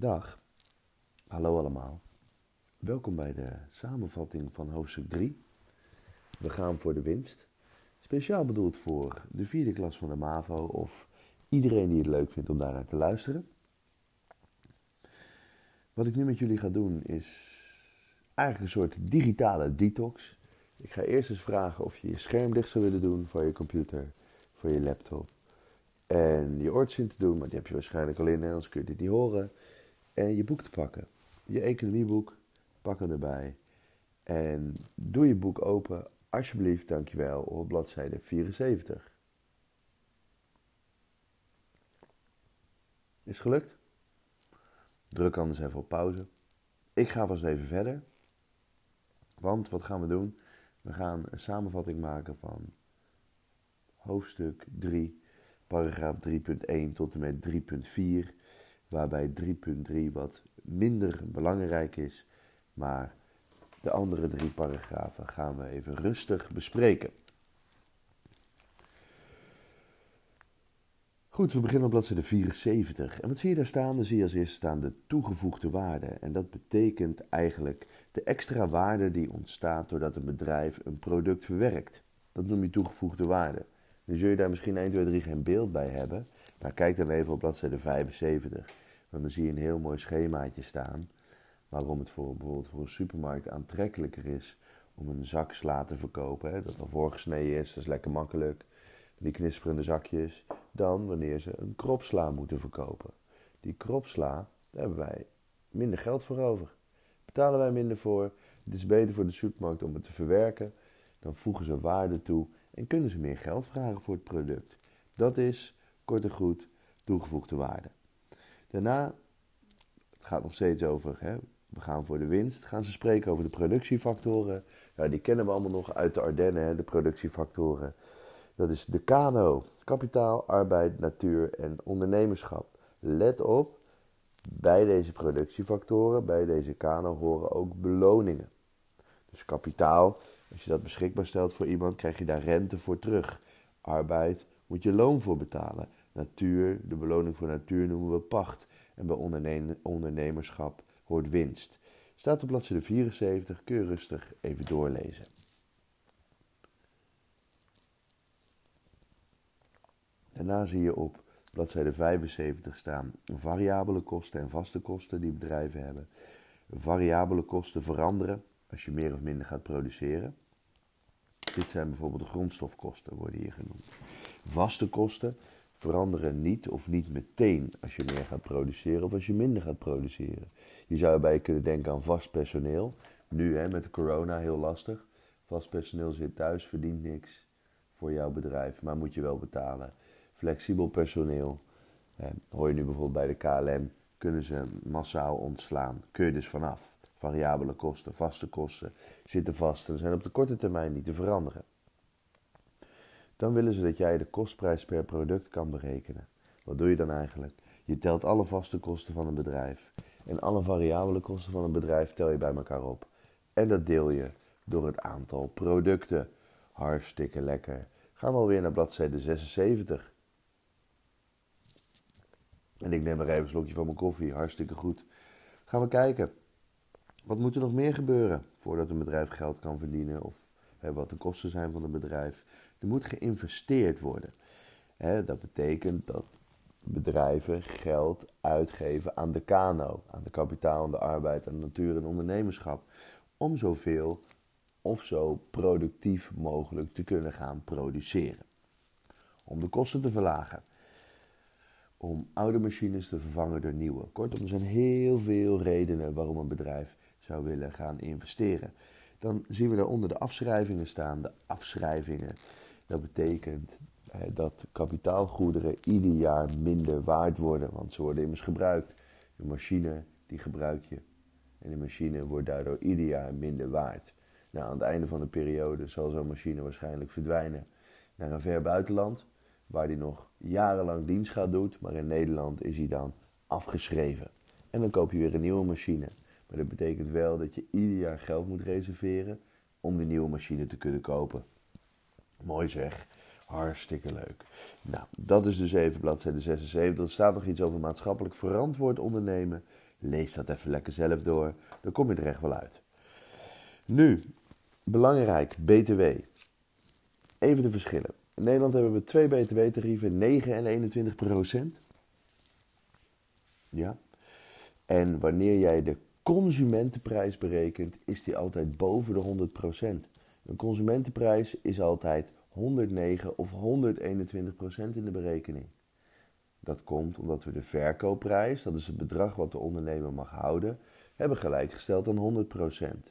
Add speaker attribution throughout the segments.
Speaker 1: Dag, hallo allemaal. Welkom bij de samenvatting van hoofdstuk 3. We gaan voor de winst. Speciaal bedoeld voor de vierde klas van de MAVO of iedereen die het leuk vindt om daarnaar te luisteren. Wat ik nu met jullie ga doen is eigenlijk een soort digitale detox. Ik ga eerst eens vragen of je je scherm dicht zou willen doen voor je computer, voor je laptop. En je oortjes in te doen, maar die heb je waarschijnlijk al in, anders kun je dit niet horen. En je boek te pakken. Je economieboek, pak erbij. En doe je boek open, alsjeblieft, dankjewel, op bladzijde 74. Is gelukt? Druk anders even op pauze. Ik ga vast even verder. Want wat gaan we doen? We gaan een samenvatting maken van hoofdstuk 3, paragraaf 3.1 tot en met 3.4. Waarbij 3.3 wat minder belangrijk is, maar de andere drie paragrafen gaan we even rustig bespreken. Goed, we beginnen op bladzijde 74. En wat zie je daar staan? Dan zie je als eerste staan de toegevoegde waarde. En dat betekent eigenlijk de extra waarde die ontstaat doordat een bedrijf een product verwerkt. Dat noem je toegevoegde waarde. Nu zul daar misschien 1, 2, 3 geen beeld bij hebben. Maar kijk dan even op bladzijde 75. Want dan zie je een heel mooi schemaatje staan. Waarom het voor, bijvoorbeeld voor een supermarkt aantrekkelijker is om een zak sla te verkopen. Dat al voorgesneden is, dat is lekker makkelijk. Die knisperende zakjes. Dan wanneer ze een kropsla moeten verkopen. Die kropsla, daar hebben wij minder geld voor over. Betalen wij minder voor. Het is beter voor de supermarkt om het te verwerken. Dan voegen ze waarde toe en kunnen ze meer geld vragen voor het product. Dat is, kort en goed, toegevoegde waarde. Daarna, het gaat nog steeds over, hè, we gaan voor de winst, gaan ze spreken over de productiefactoren. Ja, die kennen we allemaal nog uit de Ardennen, hè, de productiefactoren. Dat is de KANO, kapitaal, arbeid, natuur en ondernemerschap. Let op, bij deze productiefactoren, bij deze KANO horen ook beloningen. Dus kapitaal, als je dat beschikbaar stelt voor iemand, krijg je daar rente voor terug. Arbeid moet je loon voor betalen. Natuur, de beloning voor natuur noemen we pacht. En bij ondernemerschap hoort winst. Staat op bladzijde 74, kun je rustig even doorlezen. Daarna zie je op bladzijde 75 staan variabele kosten en vaste kosten die bedrijven hebben. Variabele kosten veranderen als je meer of minder gaat produceren. Dit zijn bijvoorbeeld de grondstofkosten, worden hier genoemd. Vaste kosten veranderen niet of niet meteen als je meer gaat produceren of als je minder gaat produceren. Je zou erbij kunnen denken aan vast personeel. Nu hè, met de corona heel lastig. Vast personeel zit thuis, verdient niks voor jouw bedrijf, maar moet je wel betalen. Flexibel personeel, hoor je nu bijvoorbeeld bij de KLM, kunnen ze massaal ontslaan. Kun je dus vanaf. Variabele kosten, vaste kosten zitten vast en zijn op de korte termijn niet te veranderen. Dan willen ze dat jij de kostprijs per product kan berekenen. Wat doe je dan eigenlijk? Je telt alle vaste kosten van een bedrijf en alle variabele kosten van een bedrijf tel je bij elkaar op. En dat deel je door het aantal producten. Hartstikke lekker. Gaan we alweer naar bladzijde 76. En ik neem maar even een slokje van mijn koffie. Hartstikke goed. Gaan we kijken. Wat moet er nog meer gebeuren voordat een bedrijf geld kan verdienen? Of hè, wat de kosten zijn van een bedrijf? Er moet geïnvesteerd worden. Hè, dat betekent dat bedrijven geld uitgeven aan de kano, aan de kapitaal, aan de arbeid, aan de natuur en ondernemerschap. Om zoveel of zo productief mogelijk te kunnen gaan produceren. Om de kosten te verlagen. Om oude machines te vervangen door nieuwe. Kortom, er zijn heel veel redenen waarom een bedrijf zou willen gaan investeren. Dan zien we daaronder de afschrijvingen staan. De afschrijvingen, dat betekent dat kapitaalgoederen ieder jaar minder waard worden, want ze worden immers gebruikt. Een machine, die gebruik je. En de machine wordt daardoor ieder jaar minder waard. Nou, aan het einde van de periode zal zo'n machine waarschijnlijk verdwijnen naar een ver buitenland, waar die nog jarenlang dienst gaat doen, maar in Nederland is hij dan afgeschreven. En dan koop je weer een nieuwe machine. Maar dat betekent wel dat je ieder jaar geld moet reserveren om die nieuwe machine te kunnen kopen. Mooi zeg. Hartstikke leuk. Nou, dat is dus even bladzijde 76. Er staat nog iets over maatschappelijk verantwoord ondernemen. Lees dat even lekker zelf door, dan kom je er echt wel uit. Nu, belangrijk, BTW. Even de verschillen. In Nederland hebben we twee BTW-tarieven, 9 en 21 procent. Ja. En wanneer jij de consumentenprijs berekent, is die altijd boven de 100 procent. Een consumentenprijs is altijd 109 of 121 procent in de berekening. Dat komt omdat we de verkoopprijs, dat is het bedrag wat de ondernemer mag houden, hebben gelijkgesteld aan 100 procent.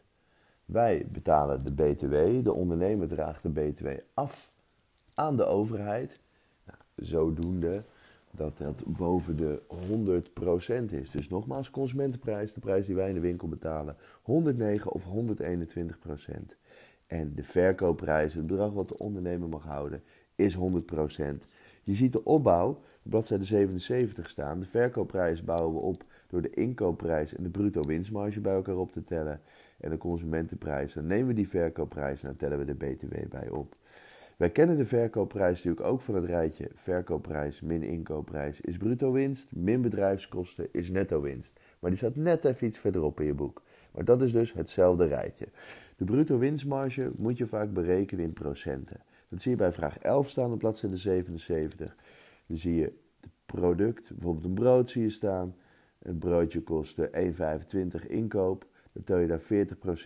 Speaker 1: Wij betalen de BTW, de ondernemer draagt de BTW af aan de overheid. Nou, zodoende dat dat boven de 100% is. Dus nogmaals, consumentenprijs, de prijs die wij in de winkel betalen, 109 of 121%. En de verkoopprijs, het bedrag wat de ondernemer mag houden, is 100%. Je ziet de opbouw, bladzijde 77 staan. De verkoopprijs bouwen we op door de inkoopprijs en de bruto winstmarge bij elkaar op te tellen. En de consumentenprijs, dan nemen we die verkoopprijs en dan tellen we de BTW bij op. Wij kennen de verkoopprijs natuurlijk ook van het rijtje. Verkoopprijs min inkoopprijs is bruto winst, min bedrijfskosten is netto winst. Maar die staat net even iets verderop in je boek. Maar dat is dus hetzelfde rijtje. De bruto winstmarge moet je vaak berekenen in procenten. Dat zie je bij vraag 11 staan op bladzijde 77. Dan zie je het product, bijvoorbeeld een brood zie je staan. Een broodje kost 1,25 inkoop. Dan tel je daar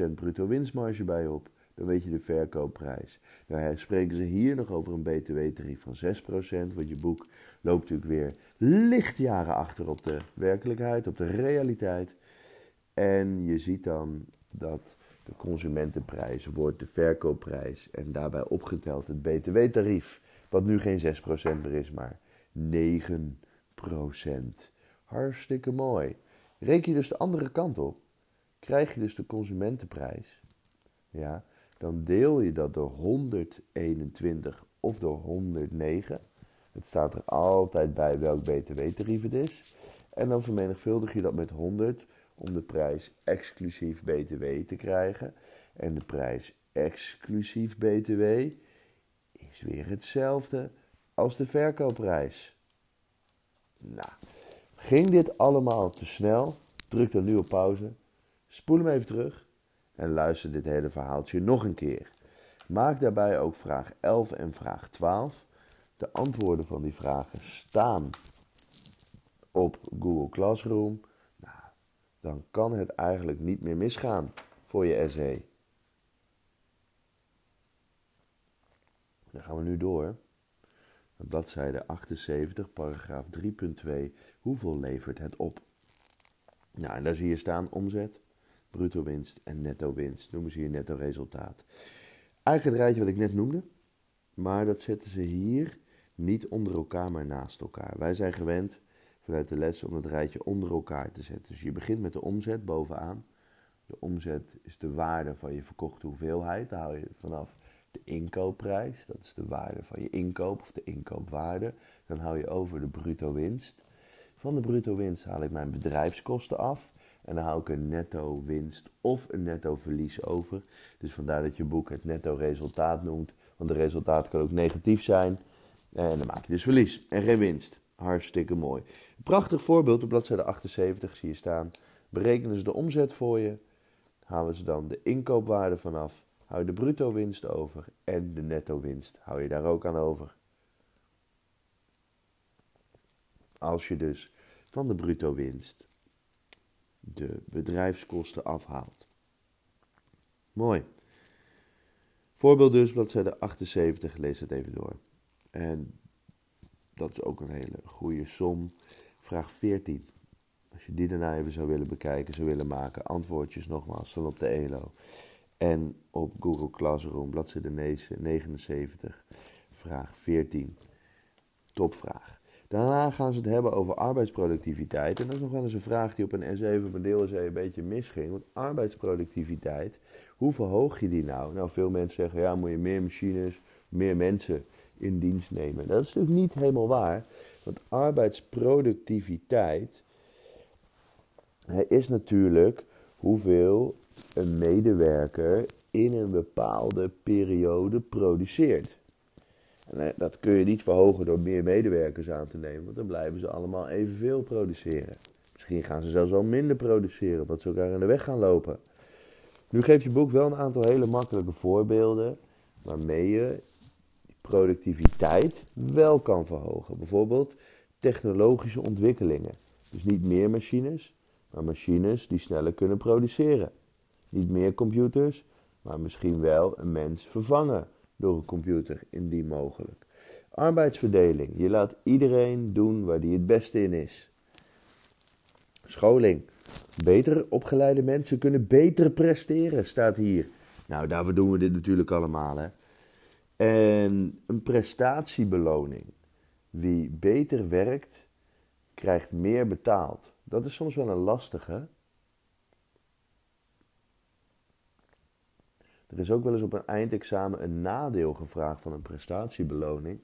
Speaker 1: 40% bruto winstmarge bij op dan weet je de verkoopprijs. Nou spreken ze hier nog over een btw-tarief van 6%, want je boek loopt natuurlijk weer lichtjaren achter op de werkelijkheid, op de realiteit. En je ziet dan dat de consumentenprijs wordt de verkoopprijs en daarbij opgeteld het btw-tarief, wat nu geen 6% meer is, maar 9%. Hartstikke mooi. Reken je dus de andere kant op, krijg je dus de consumentenprijs. Ja, dan deel je dat door 121 of door 109. Het staat er altijd bij welk btw-tarief het is. En dan vermenigvuldig je dat met 100 om de prijs exclusief btw te krijgen. En de prijs exclusief btw is weer hetzelfde als de verkoopprijs. Nou, ging dit allemaal te snel? Druk dan nu op pauze. Spoel hem even terug en luister dit hele verhaaltje nog een keer. Maak daarbij ook vraag 11 en vraag 12. De antwoorden van die vragen staan op Google Classroom. Nou, dan kan het eigenlijk niet meer misgaan voor je SE. Dan gaan we nu door. Bladzijde 78, paragraaf 3.2. Hoeveel levert het op? Nou, en daar zie je staan omzet, bruto winst en netto winst. Noemen ze hier netto resultaat. Eigenlijk het rijtje wat ik net noemde, maar dat zetten ze hier niet onder elkaar, maar naast elkaar. Wij zijn gewend vanuit de lessen om het rijtje onder elkaar te zetten. Dus je begint met de omzet bovenaan. De omzet is de waarde van je verkochte hoeveelheid. Daar haal je vanaf de inkoopprijs. Dat is de waarde van je inkoop of de inkoopwaarde. Dan hou je over de bruto winst. Van de bruto winst haal ik mijn bedrijfskosten af. En dan hou ik een netto winst of een netto verlies over. Dus vandaar dat je boek het netto resultaat noemt. Want de resultaat kan ook negatief zijn. En dan maak je dus verlies en geen winst. Hartstikke mooi. prachtig voorbeeld op bladzijde 78 zie je staan. Berekenen ze de omzet voor je. Halen ze dan de inkoopwaarde vanaf. Hou je de bruto winst over. En de netto winst hou je daar ook aan over. Als je dus van de bruto winst de bedrijfskosten afhaalt. Mooi. Voorbeeld dus, bladzijde 78, lees het even door. En dat is ook een hele goede som. Vraag 14. Als je die daarna even zou willen bekijken, zou willen maken, antwoordjes nogmaals dan op de ELO. En op Google Classroom, bladzijde 79, vraag 14. Topvraag. Daarna gaan ze het hebben over arbeidsproductiviteit. En dat is nog wel eens een vraag die op een S7 op een deel een beetje misging. Want arbeidsproductiviteit, hoe verhoog je die nou? Nou, veel mensen zeggen, ja, moet je meer machines, meer mensen in dienst nemen. Dat is natuurlijk niet helemaal waar. Want arbeidsproductiviteit is natuurlijk hoeveel een medewerker in een bepaalde periode produceert. En eh, dat kun je niet verhogen door meer medewerkers aan te nemen, want dan blijven ze allemaal evenveel produceren. Misschien gaan ze zelfs wel minder produceren, omdat ze elkaar in de weg gaan lopen. Nu geeft je boek wel een aantal hele makkelijke voorbeelden waarmee je productiviteit wel kan verhogen. Bijvoorbeeld technologische ontwikkelingen. Dus niet meer machines, maar machines die sneller kunnen produceren. Niet meer computers, maar misschien wel een mens vervangen door een computer indien mogelijk. Arbeidsverdeling. Je laat iedereen doen waar die het beste in is. Scholing. Beter opgeleide mensen kunnen beter presteren, staat hier. Nou, daarvoor doen we dit natuurlijk allemaal. Hè? En een prestatiebeloning. Wie beter werkt, krijgt meer betaald. Dat is soms wel een lastige. Er is ook wel eens op een eindexamen een nadeel gevraagd van een prestatiebeloning.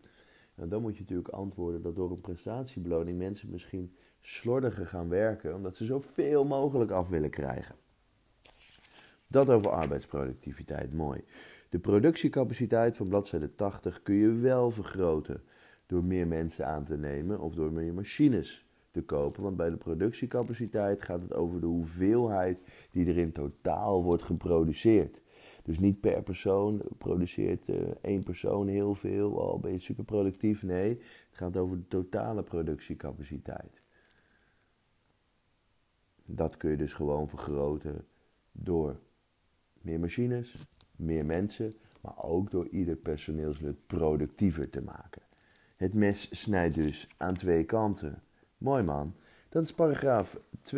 Speaker 1: En dan moet je natuurlijk antwoorden dat door een prestatiebeloning mensen misschien slordiger gaan werken, omdat ze zoveel mogelijk af willen krijgen. Dat over arbeidsproductiviteit, mooi. De productiecapaciteit van bladzijde 80 kun je wel vergroten door meer mensen aan te nemen of door meer machines te kopen. Want bij de productiecapaciteit gaat het over de hoeveelheid die er in totaal wordt geproduceerd. Dus niet per persoon produceert uh, één persoon heel veel, al ben je super productief. Nee, het gaat over de totale productiecapaciteit. Dat kun je dus gewoon vergroten door meer machines, meer mensen, maar ook door ieder personeelslid productiever te maken. Het mes snijdt dus aan twee kanten. Mooi man. Dat is paragraaf 2.3.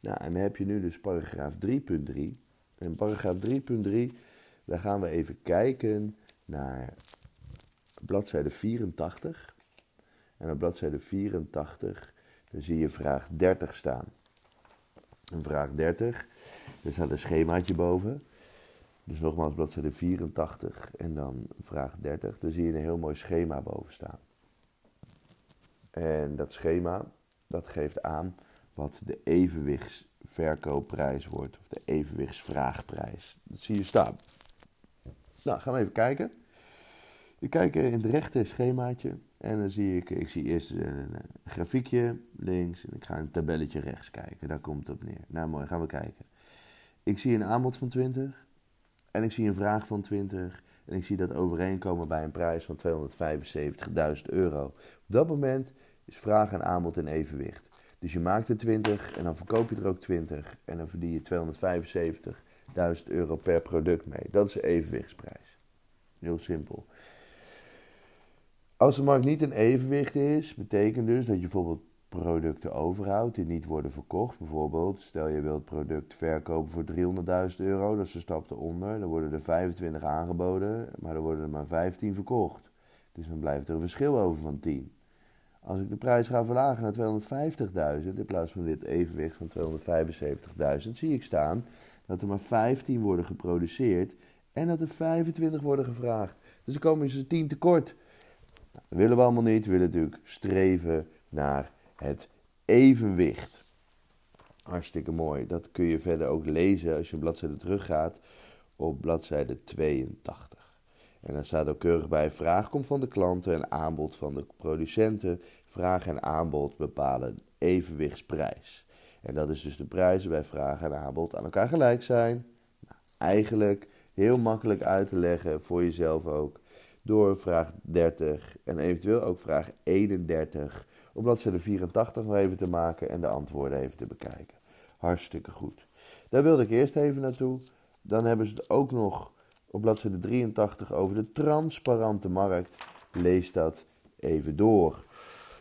Speaker 1: Nou, en dan heb je nu dus paragraaf 3.3. En paragraaf 3.3, daar gaan we even kijken naar bladzijde 84. En op bladzijde 84, dan zie je vraag 30 staan. En vraag 30, er staat een schemaatje boven. Dus nogmaals, bladzijde 84 en dan vraag 30. Dan zie je een heel mooi schema boven staan. En dat schema, dat geeft aan wat de evenwichtsverkoopprijs wordt. Of de evenwichtsvraagprijs. Dat zie je staan. Nou, gaan we even kijken. Ik kijk in het rechte schemaatje. En dan zie ik, ik zie eerst een, grafiekje links. En ik ga een tabelletje rechts kijken. Daar komt het op neer. Nou mooi, gaan we kijken. Ik zie een aanbod van 20. En ik zie een vraag van 20. En ik zie dat overeenkomen bij een prijs van 275.000 euro. Op dat moment is vraag en aanbod in evenwicht. Dus je maakt er 20 en dan verkoop je er ook 20 en dan verdien je 275.000 euro per product mee. Dat is evenwichtsprijs. Heel simpel. Als de markt niet in evenwicht is, betekent dus dat je bijvoorbeeld producten overhoudt die niet worden verkocht. Bijvoorbeeld, stel je wilt product verkopen voor 300.000 euro, dat is de stap eronder. Dan worden er 25 aangeboden, maar er worden er maar 15 verkocht. Dus dan blijft er een verschil over van 10. Als ik de prijs ga verlagen naar 250.000 in plaats van dit evenwicht van 275.000, zie ik staan dat er maar 15 worden geproduceerd en dat er 25 worden gevraagd. Dus dan komen ze 10 tekort. Nou, dat willen we allemaal niet. We willen natuurlijk streven naar het evenwicht. Hartstikke mooi. Dat kun je verder ook lezen als je bladzijde teruggaat op bladzijde 82. En dan staat ook keurig bij: vraag komt van de klanten en aanbod van de producenten. Vraag en aanbod bepalen evenwichtsprijs. En dat is dus de prijzen bij vraag en aanbod aan elkaar gelijk zijn. Nou, eigenlijk heel makkelijk uit te leggen voor jezelf ook. Door vraag 30 en eventueel ook vraag 31 op bladzijde 84 nog even te maken en de antwoorden even te bekijken. Hartstikke goed. Daar wilde ik eerst even naartoe. Dan hebben ze het ook nog op bladzijde 83 over de transparante markt. Lees dat even door.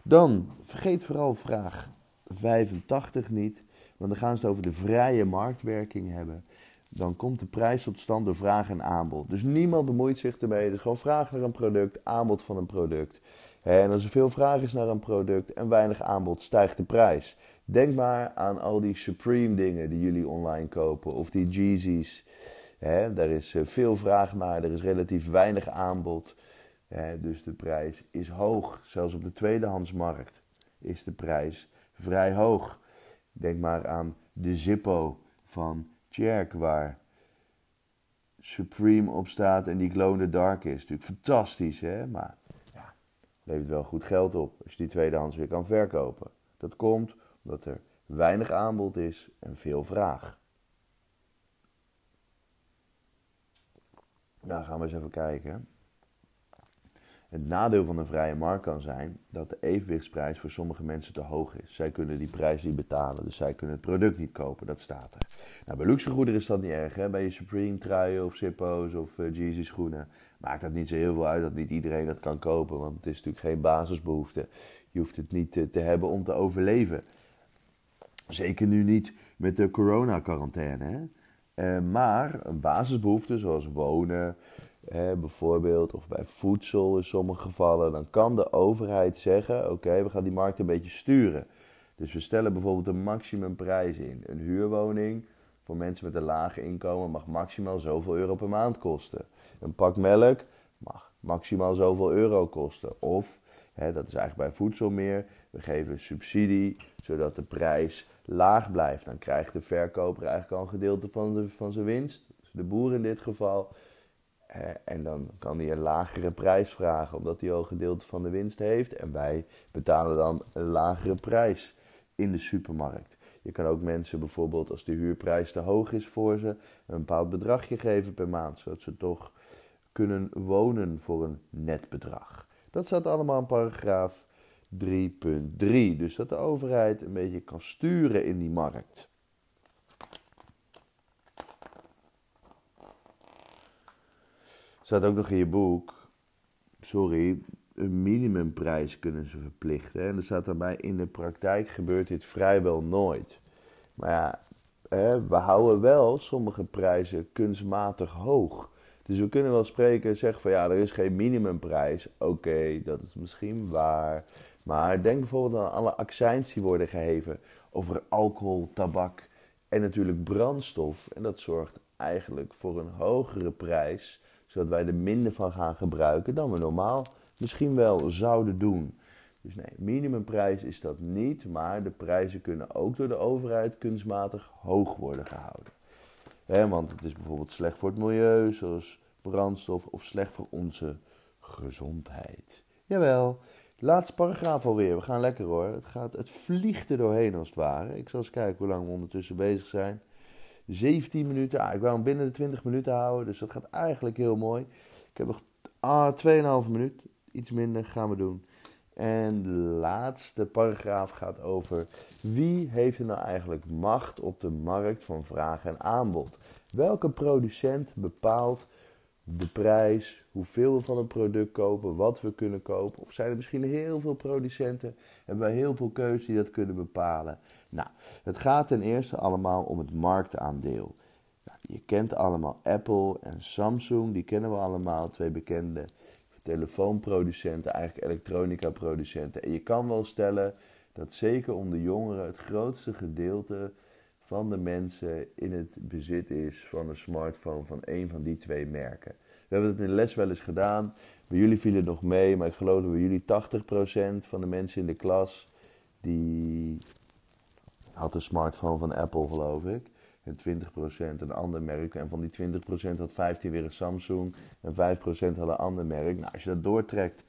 Speaker 1: Dan vergeet vooral vraag 85 niet, want dan gaan ze het over de vrije marktwerking hebben. Dan komt de prijs tot stand door vraag en aanbod. Dus niemand bemoeit zich ermee. Is gewoon vraag naar een product, aanbod van een product. En als er veel vraag is naar een product en weinig aanbod, stijgt de prijs. Denk maar aan al die Supreme dingen die jullie online kopen of die Jeezys. Er is eh, veel vraag naar, er is relatief weinig aanbod. Dus de prijs is hoog. Zelfs op de tweedehandsmarkt is de prijs vrij hoog. Denk maar aan de Zippo van Cherk, waar Supreme op staat en die Glow the Dark is. Natuurlijk fantastisch, hè? maar ja, levert wel goed geld op als je die tweedehands weer kan verkopen. Dat komt omdat er weinig aanbod is en veel vraag. Nou, gaan we eens even kijken. Het nadeel van een vrije markt kan zijn dat de evenwichtsprijs voor sommige mensen te hoog is. Zij kunnen die prijs niet betalen, dus zij kunnen het product niet kopen. Dat staat er. Nou, bij luxegoederen is dat niet erg. Hè? Bij je Supreme truien of Zippo's of uh, Yeezy schoenen maakt dat niet zo heel veel uit dat niet iedereen dat kan kopen. Want het is natuurlijk geen basisbehoefte. Je hoeft het niet te, te hebben om te overleven. Zeker nu niet met de corona-quarantaine. Maar een basisbehoefte zoals wonen, bijvoorbeeld, of bij voedsel in sommige gevallen, dan kan de overheid zeggen: oké, we gaan die markt een beetje sturen. Dus we stellen bijvoorbeeld een maximumprijs in. Een huurwoning voor mensen met een laag inkomen mag maximaal zoveel euro per maand kosten. Een pak melk mag maximaal zoveel euro kosten. Of, hè, dat is eigenlijk bij voedsel meer, we geven subsidie zodat de prijs laag blijft. Dan krijgt de verkoper eigenlijk al een gedeelte van, de, van zijn winst, dus de boer in dit geval. En dan kan hij een lagere prijs vragen, omdat hij al een gedeelte van de winst heeft. En wij betalen dan een lagere prijs in de supermarkt. Je kan ook mensen bijvoorbeeld, als de huurprijs te hoog is voor ze, een bepaald bedragje geven per maand, zodat ze toch kunnen wonen voor een net bedrag. Dat staat allemaal in paragraaf 3.3. Dus dat de overheid een beetje kan sturen in die markt. Staat ook nog in je boek, sorry, een minimumprijs kunnen ze verplichten. En er staat daarbij, in de praktijk gebeurt dit vrijwel nooit. Maar ja, we houden wel sommige prijzen kunstmatig hoog. Dus we kunnen wel spreken en zeggen van ja, er is geen minimumprijs. Oké, dat is misschien waar. Maar denk bijvoorbeeld aan alle accijns die worden geheven over alcohol, tabak en natuurlijk brandstof. En dat zorgt eigenlijk voor een hogere prijs, zodat wij er minder van gaan gebruiken dan we normaal misschien wel zouden doen. Dus nee, minimumprijs is dat niet, maar de prijzen kunnen ook door de overheid kunstmatig hoog worden gehouden. Want het is bijvoorbeeld slecht voor het milieu, zoals brandstof, of slecht voor onze gezondheid. Jawel, laatste paragraaf alweer. We gaan lekker hoor. Het, gaat, het vliegt er doorheen als het ware. Ik zal eens kijken hoe lang we ondertussen bezig zijn. 17 minuten. Ah, ik wou hem binnen de 20 minuten houden, dus dat gaat eigenlijk heel mooi. Ik heb nog ah, 2,5 minuut. Iets minder gaan we doen. En de laatste paragraaf gaat over wie heeft er nou eigenlijk macht op de markt van vraag en aanbod. Welke producent bepaalt de prijs, hoeveel we van een product kopen, wat we kunnen kopen. Of zijn er misschien heel veel producenten, hebben wij heel veel keuzes die dat kunnen bepalen. Nou, het gaat ten eerste allemaal om het marktaandeel. Nou, je kent allemaal Apple en Samsung, die kennen we allemaal, twee bekende telefoonproducenten, eigenlijk elektronica producenten. En je kan wel stellen dat zeker onder jongeren het grootste gedeelte van de mensen in het bezit is van een smartphone van een van die twee merken. We hebben het in de les wel eens gedaan. Bij jullie viel het nog mee, maar ik geloof dat bij jullie 80% van de mensen in de klas die had een smartphone van Apple, geloof ik. En 20% een ander merk. En van die 20% had 15 weer een Samsung. En 5% had een ander merk. Nou, als je dat doortrekt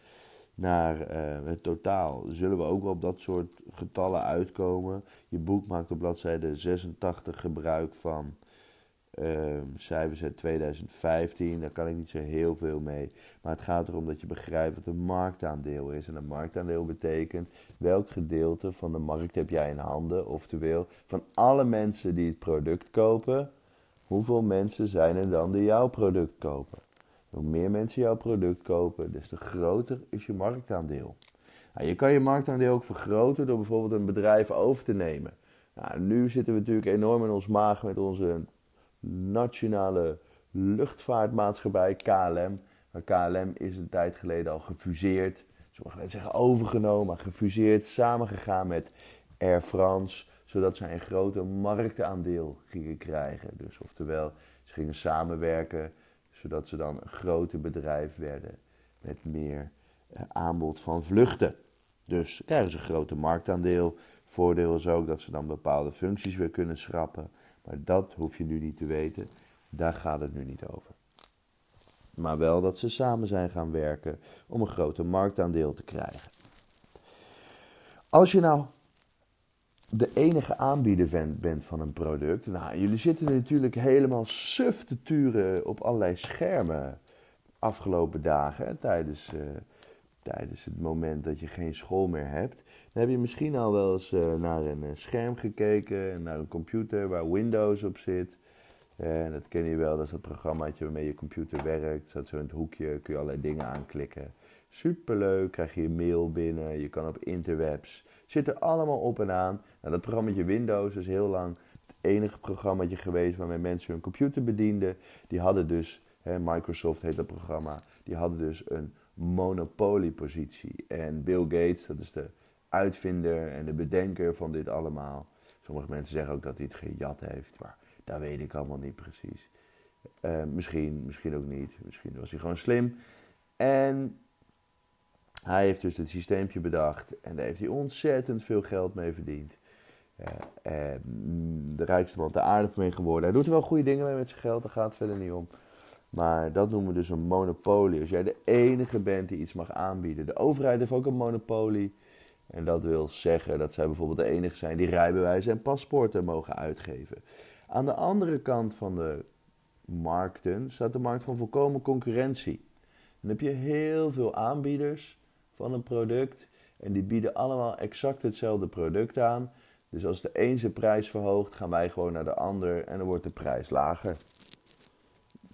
Speaker 1: naar uh, het totaal, zullen we ook wel op dat soort getallen uitkomen. Je boek maakt op bladzijde 86 gebruik van uh, cijfers uit 2015. Daar kan ik niet zo heel veel mee. Maar het gaat erom dat je begrijpt wat een marktaandeel is. En een marktaandeel betekent welk gedeelte van de markt heb jij in handen. Oftewel, van alle mensen die het product kopen, hoeveel mensen zijn er dan die jouw product kopen? Hoe meer mensen jouw product kopen, des te groter is je marktaandeel. Nou, je kan je marktaandeel ook vergroten door bijvoorbeeld een bedrijf over te nemen. Nou, nu zitten we natuurlijk enorm in ons maag met onze nationale luchtvaartmaatschappij KLM. Maar KLM is een tijd geleden al gefuseerd. Sommige mensen zeggen overgenomen, maar gefuseerd, samengegaan met Air France. Zodat zij een groter marktaandeel gingen krijgen. Dus oftewel, ze gingen samenwerken zodat ze dan een groter bedrijf werden met meer eh, aanbod van vluchten. Dus krijgen ze een groter marktaandeel. Voordeel is ook dat ze dan bepaalde functies weer kunnen schrappen. Maar dat hoef je nu niet te weten. Daar gaat het nu niet over. Maar wel dat ze samen zijn gaan werken om een groter marktaandeel te krijgen. Als je nou de enige aanbieder bent van een product. Nou, jullie zitten natuurlijk helemaal suf te turen op allerlei schermen afgelopen dagen tijdens, uh, tijdens het moment dat je geen school meer hebt. Dan heb je misschien al wel eens uh, naar een eh, scherm gekeken, naar een computer waar Windows op zit. En dat ken je wel, dat is dat programmaatje waarmee je computer werkt. Zat zo in het hoekje, kun je allerlei dingen aanklikken. Superleuk, krijg je je mail binnen, je kan op interwebs. Zit er allemaal op en aan. Nou, dat programmaatje Windows is heel lang het enige programmaatje geweest waarmee mensen hun computer bedienden. Die hadden dus, hè, Microsoft heet dat programma, die hadden dus een monopoliepositie. En Bill Gates, dat is de uitvinder en de bedenker van dit allemaal. Sommige mensen zeggen ook dat hij het gejat heeft, maar dat weet ik allemaal niet precies. Uh, misschien, misschien ook niet. Misschien was hij gewoon slim. En hij heeft dus het systeempje bedacht en daar heeft hij ontzettend veel geld mee verdiend. Uh, de rijkste man ter aarde mee geworden. Hij doet er wel goede dingen mee met zijn geld, daar gaat het verder niet om. Maar dat noemen we dus een monopolie. Als jij de enige bent die iets mag aanbieden. De overheid heeft ook een monopolie. En dat wil zeggen dat zij bijvoorbeeld de enige zijn die rijbewijzen en paspoorten mogen uitgeven. Aan de andere kant van de markten staat de markt van volkomen concurrentie. Dan heb je heel veel aanbieders van een product en die bieden allemaal exact hetzelfde product aan. Dus als de een zijn prijs verhoogt, gaan wij gewoon naar de ander en dan wordt de prijs lager.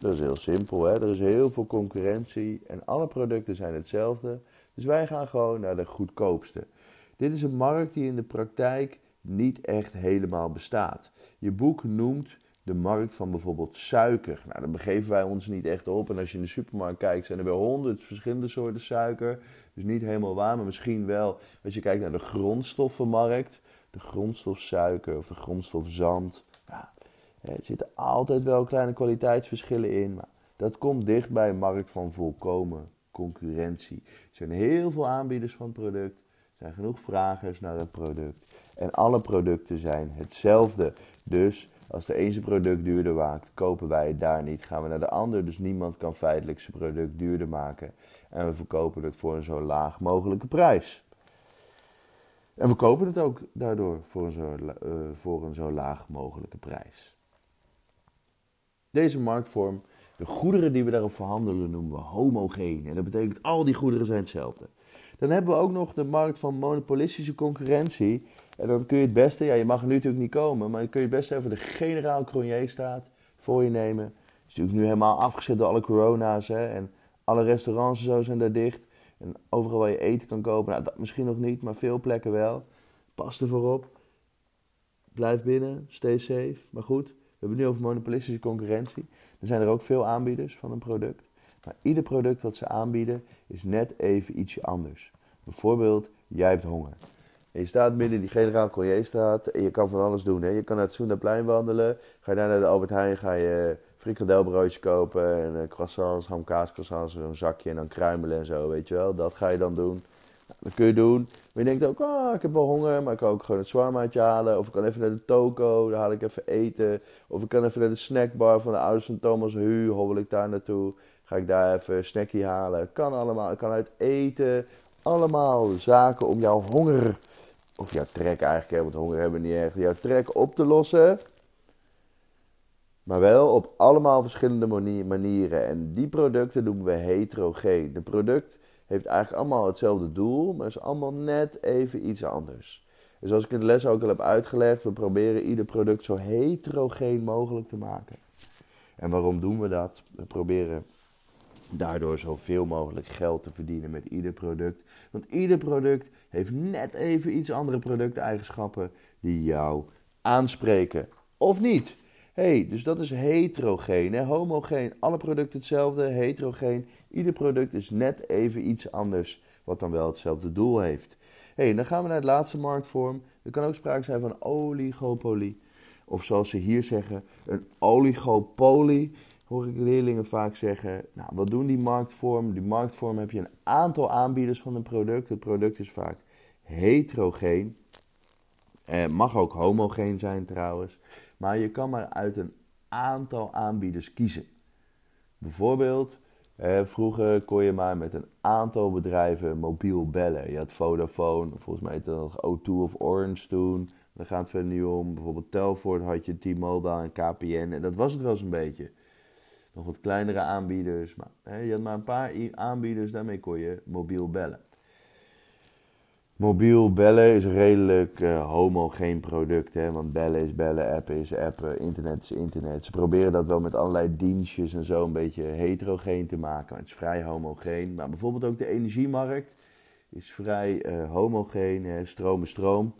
Speaker 1: Dat is heel simpel, hè? er is heel veel concurrentie en alle producten zijn hetzelfde. Dus wij gaan gewoon naar de goedkoopste. Dit is een markt die in de praktijk niet echt helemaal bestaat. Je boek noemt de markt van bijvoorbeeld suiker. Nou, daar begeven wij ons niet echt op. En als je in de supermarkt kijkt, zijn er wel honderd verschillende soorten suiker. Dus niet helemaal waar, maar misschien wel als je kijkt naar de grondstoffenmarkt. De grondstofsuiker of de grondstofzand. Ja, er zitten altijd wel kleine kwaliteitsverschillen in. Maar dat komt dicht bij een markt van volkomen concurrentie. Er zijn heel veel aanbieders van het product. Er zijn genoeg vragers naar het product. En alle producten zijn hetzelfde. Dus als de ene zijn product duurder maakt, kopen wij het daar niet. Gaan we naar de ander. Dus niemand kan feitelijk zijn product duurder maken. En we verkopen het voor een zo laag mogelijke prijs. En we kopen het ook daardoor voor een zo, uh, voor een zo laag mogelijke prijs. Deze marktvorm, de goederen die we daarop verhandelen, noemen we homogeen. En dat betekent al die goederen zijn hetzelfde. Dan hebben we ook nog de markt van monopolistische concurrentie. En dan kun je het beste, ja, je mag er nu natuurlijk niet komen, maar dan kun je het beste even de generaal staat voor je nemen. Het is natuurlijk nu helemaal afgezet door alle corona's hè, en alle restaurants en zo zijn daar dicht. En overal waar je eten kan kopen, nou, dat misschien nog niet, maar veel plekken wel. Pas ervoor op. Blijf binnen, stay safe. Maar goed, we hebben het nu over monopolistische concurrentie. Er zijn er ook veel aanbieders van een product. Maar ieder product wat ze aanbieden is net even ietsje anders. Bijvoorbeeld, jij hebt honger. Je staat midden in die generaal staat en je kan van alles doen. Hè? Je kan naar het Soenaplein wandelen. Ga je daar naar de Albert Heijn, ga je frikandelbroodjes kopen en uh, croissants, hamkaascroissants, zo'n zakje en dan kruimelen en zo, weet je wel. Dat ga je dan doen. Dat kun je doen. Maar je denkt ook, oh, ik heb wel honger, maar ik kan ook gewoon het zwarmaatje halen. Of ik kan even naar de toko, daar haal ik even eten. Of ik kan even naar de snackbar van de ouders van Thomas Hu, hobbel ik daar naartoe. Ga ik daar even een snackje halen. Kan allemaal. Ik kan uit eten. Allemaal zaken om jouw honger, of jouw trek eigenlijk, want honger hebben we niet echt, jouw trek op te lossen. Maar wel op allemaal verschillende manieren. En die producten noemen we heterogeen. De product heeft eigenlijk allemaal hetzelfde doel, maar is allemaal net even iets anders. Dus zoals ik in de les ook al heb uitgelegd, we proberen ieder product zo heterogeen mogelijk te maken. En waarom doen we dat? We proberen daardoor zoveel mogelijk geld te verdienen met ieder product. Want ieder product heeft net even iets andere producteigenschappen die jou aanspreken. Of niet. Hey, dus dat is heterogeen, homogeen. Alle producten hetzelfde, heterogeen. Ieder product is net even iets anders, wat dan wel hetzelfde doel heeft. hey, dan gaan we naar het laatste marktvorm. Er kan ook sprake zijn van oligopolie. Of zoals ze hier zeggen, een oligopolie hoor ik leerlingen vaak zeggen, nou, wat doen die marktvorm? Die marktvorm heb je een aantal aanbieders van een product. Het product is vaak heterogeen. Eh, mag ook homogeen zijn trouwens. Maar je kan maar uit een aantal aanbieders kiezen. Bijvoorbeeld, vroeger kon je maar met een aantal bedrijven mobiel bellen. Je had Vodafone, volgens mij heette dat nog O2 of Orange toen. Daar gaat het verder niet om. Bijvoorbeeld Telfort had je T-Mobile en KPN. En dat was het wel zo'n beetje. Nog wat kleinere aanbieders. Maar je had maar een paar aanbieders, daarmee kon je mobiel bellen. Mobiel bellen is een redelijk uh, homogeen product. Hè? Want bellen is bellen, appen is appen, internet is internet. Ze proberen dat wel met allerlei dienstjes en zo een beetje heterogeen te maken. het is vrij homogeen. Maar bijvoorbeeld ook de energiemarkt is vrij uh, homogeen. Hè? Stroom is stroom.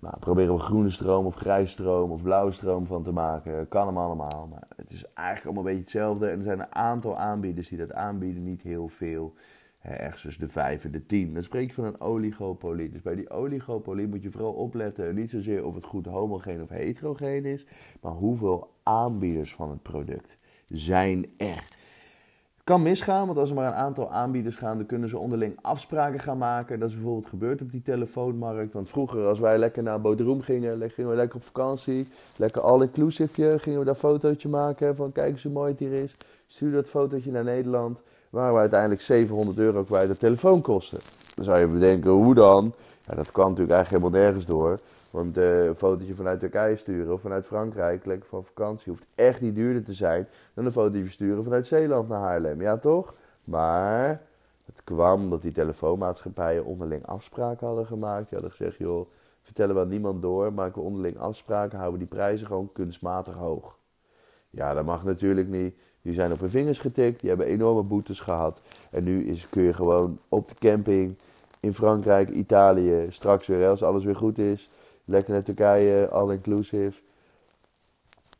Speaker 1: Nou, proberen we groene stroom of grijs stroom of blauwe stroom van te maken. Kan hem allemaal. Maar het is eigenlijk allemaal een beetje hetzelfde. En er zijn een aantal aanbieders die dat aanbieden, niet heel veel ergens de 5 en de 10. Dan spreek je van een oligopolie. Dus bij die oligopolie moet je vooral opletten, niet zozeer of het goed homogeen of heterogeen is, maar hoeveel aanbieders van het product zijn er. Het kan misgaan, want als er maar een aantal aanbieders gaan, dan kunnen ze onderling afspraken gaan maken. Dat is bijvoorbeeld gebeurd op die telefoonmarkt. Want vroeger, als wij lekker naar Bodrum gingen, gingen we lekker op vakantie, lekker all-inclusive, gingen we daar een fotootje maken van kijk eens hoe mooi het hier is. Stuur dat fotootje naar Nederland waren we uiteindelijk 700 euro kwijt de telefoonkosten. Dan zou je bedenken, hoe dan? Ja, dat kan natuurlijk eigenlijk helemaal nergens door. Want uh, een fotootje vanuit Turkije sturen of vanuit Frankrijk, lekker van vakantie, hoeft echt niet duurder te zijn dan een fotootje sturen vanuit Zeeland naar Haarlem. Ja, toch? Maar het kwam omdat die telefoonmaatschappijen onderling afspraken hadden gemaakt. Die hadden gezegd, joh, vertellen we aan niemand door, maken we onderling afspraken, houden die prijzen gewoon kunstmatig hoog. Ja, dat mag natuurlijk niet. Die zijn op hun vingers getikt, die hebben enorme boetes gehad. En nu is, kun je gewoon op de camping in Frankrijk, Italië, straks weer als alles weer goed is, lekker naar Turkije, all inclusive.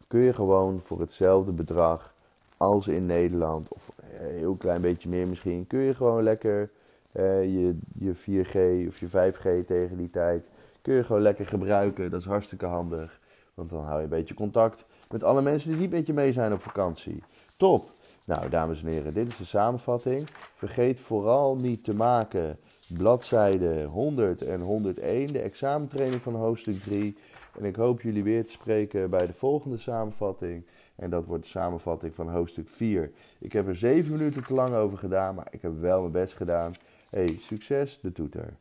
Speaker 1: Kun je gewoon voor hetzelfde bedrag als in Nederland, of een heel klein beetje meer misschien, kun je gewoon lekker eh, je, je 4G of je 5G tegen die tijd, kun je gewoon lekker gebruiken. Dat is hartstikke handig, want dan hou je een beetje contact met alle mensen die niet met je mee zijn op vakantie. Top! Nou, dames en heren, dit is de samenvatting. Vergeet vooral niet te maken bladzijde 100 en 101, de examentraining van hoofdstuk 3. En ik hoop jullie weer te spreken bij de volgende samenvatting. En dat wordt de samenvatting van hoofdstuk 4. Ik heb er 7 minuten te lang over gedaan, maar ik heb wel mijn best gedaan. Hey, succes, de toeter.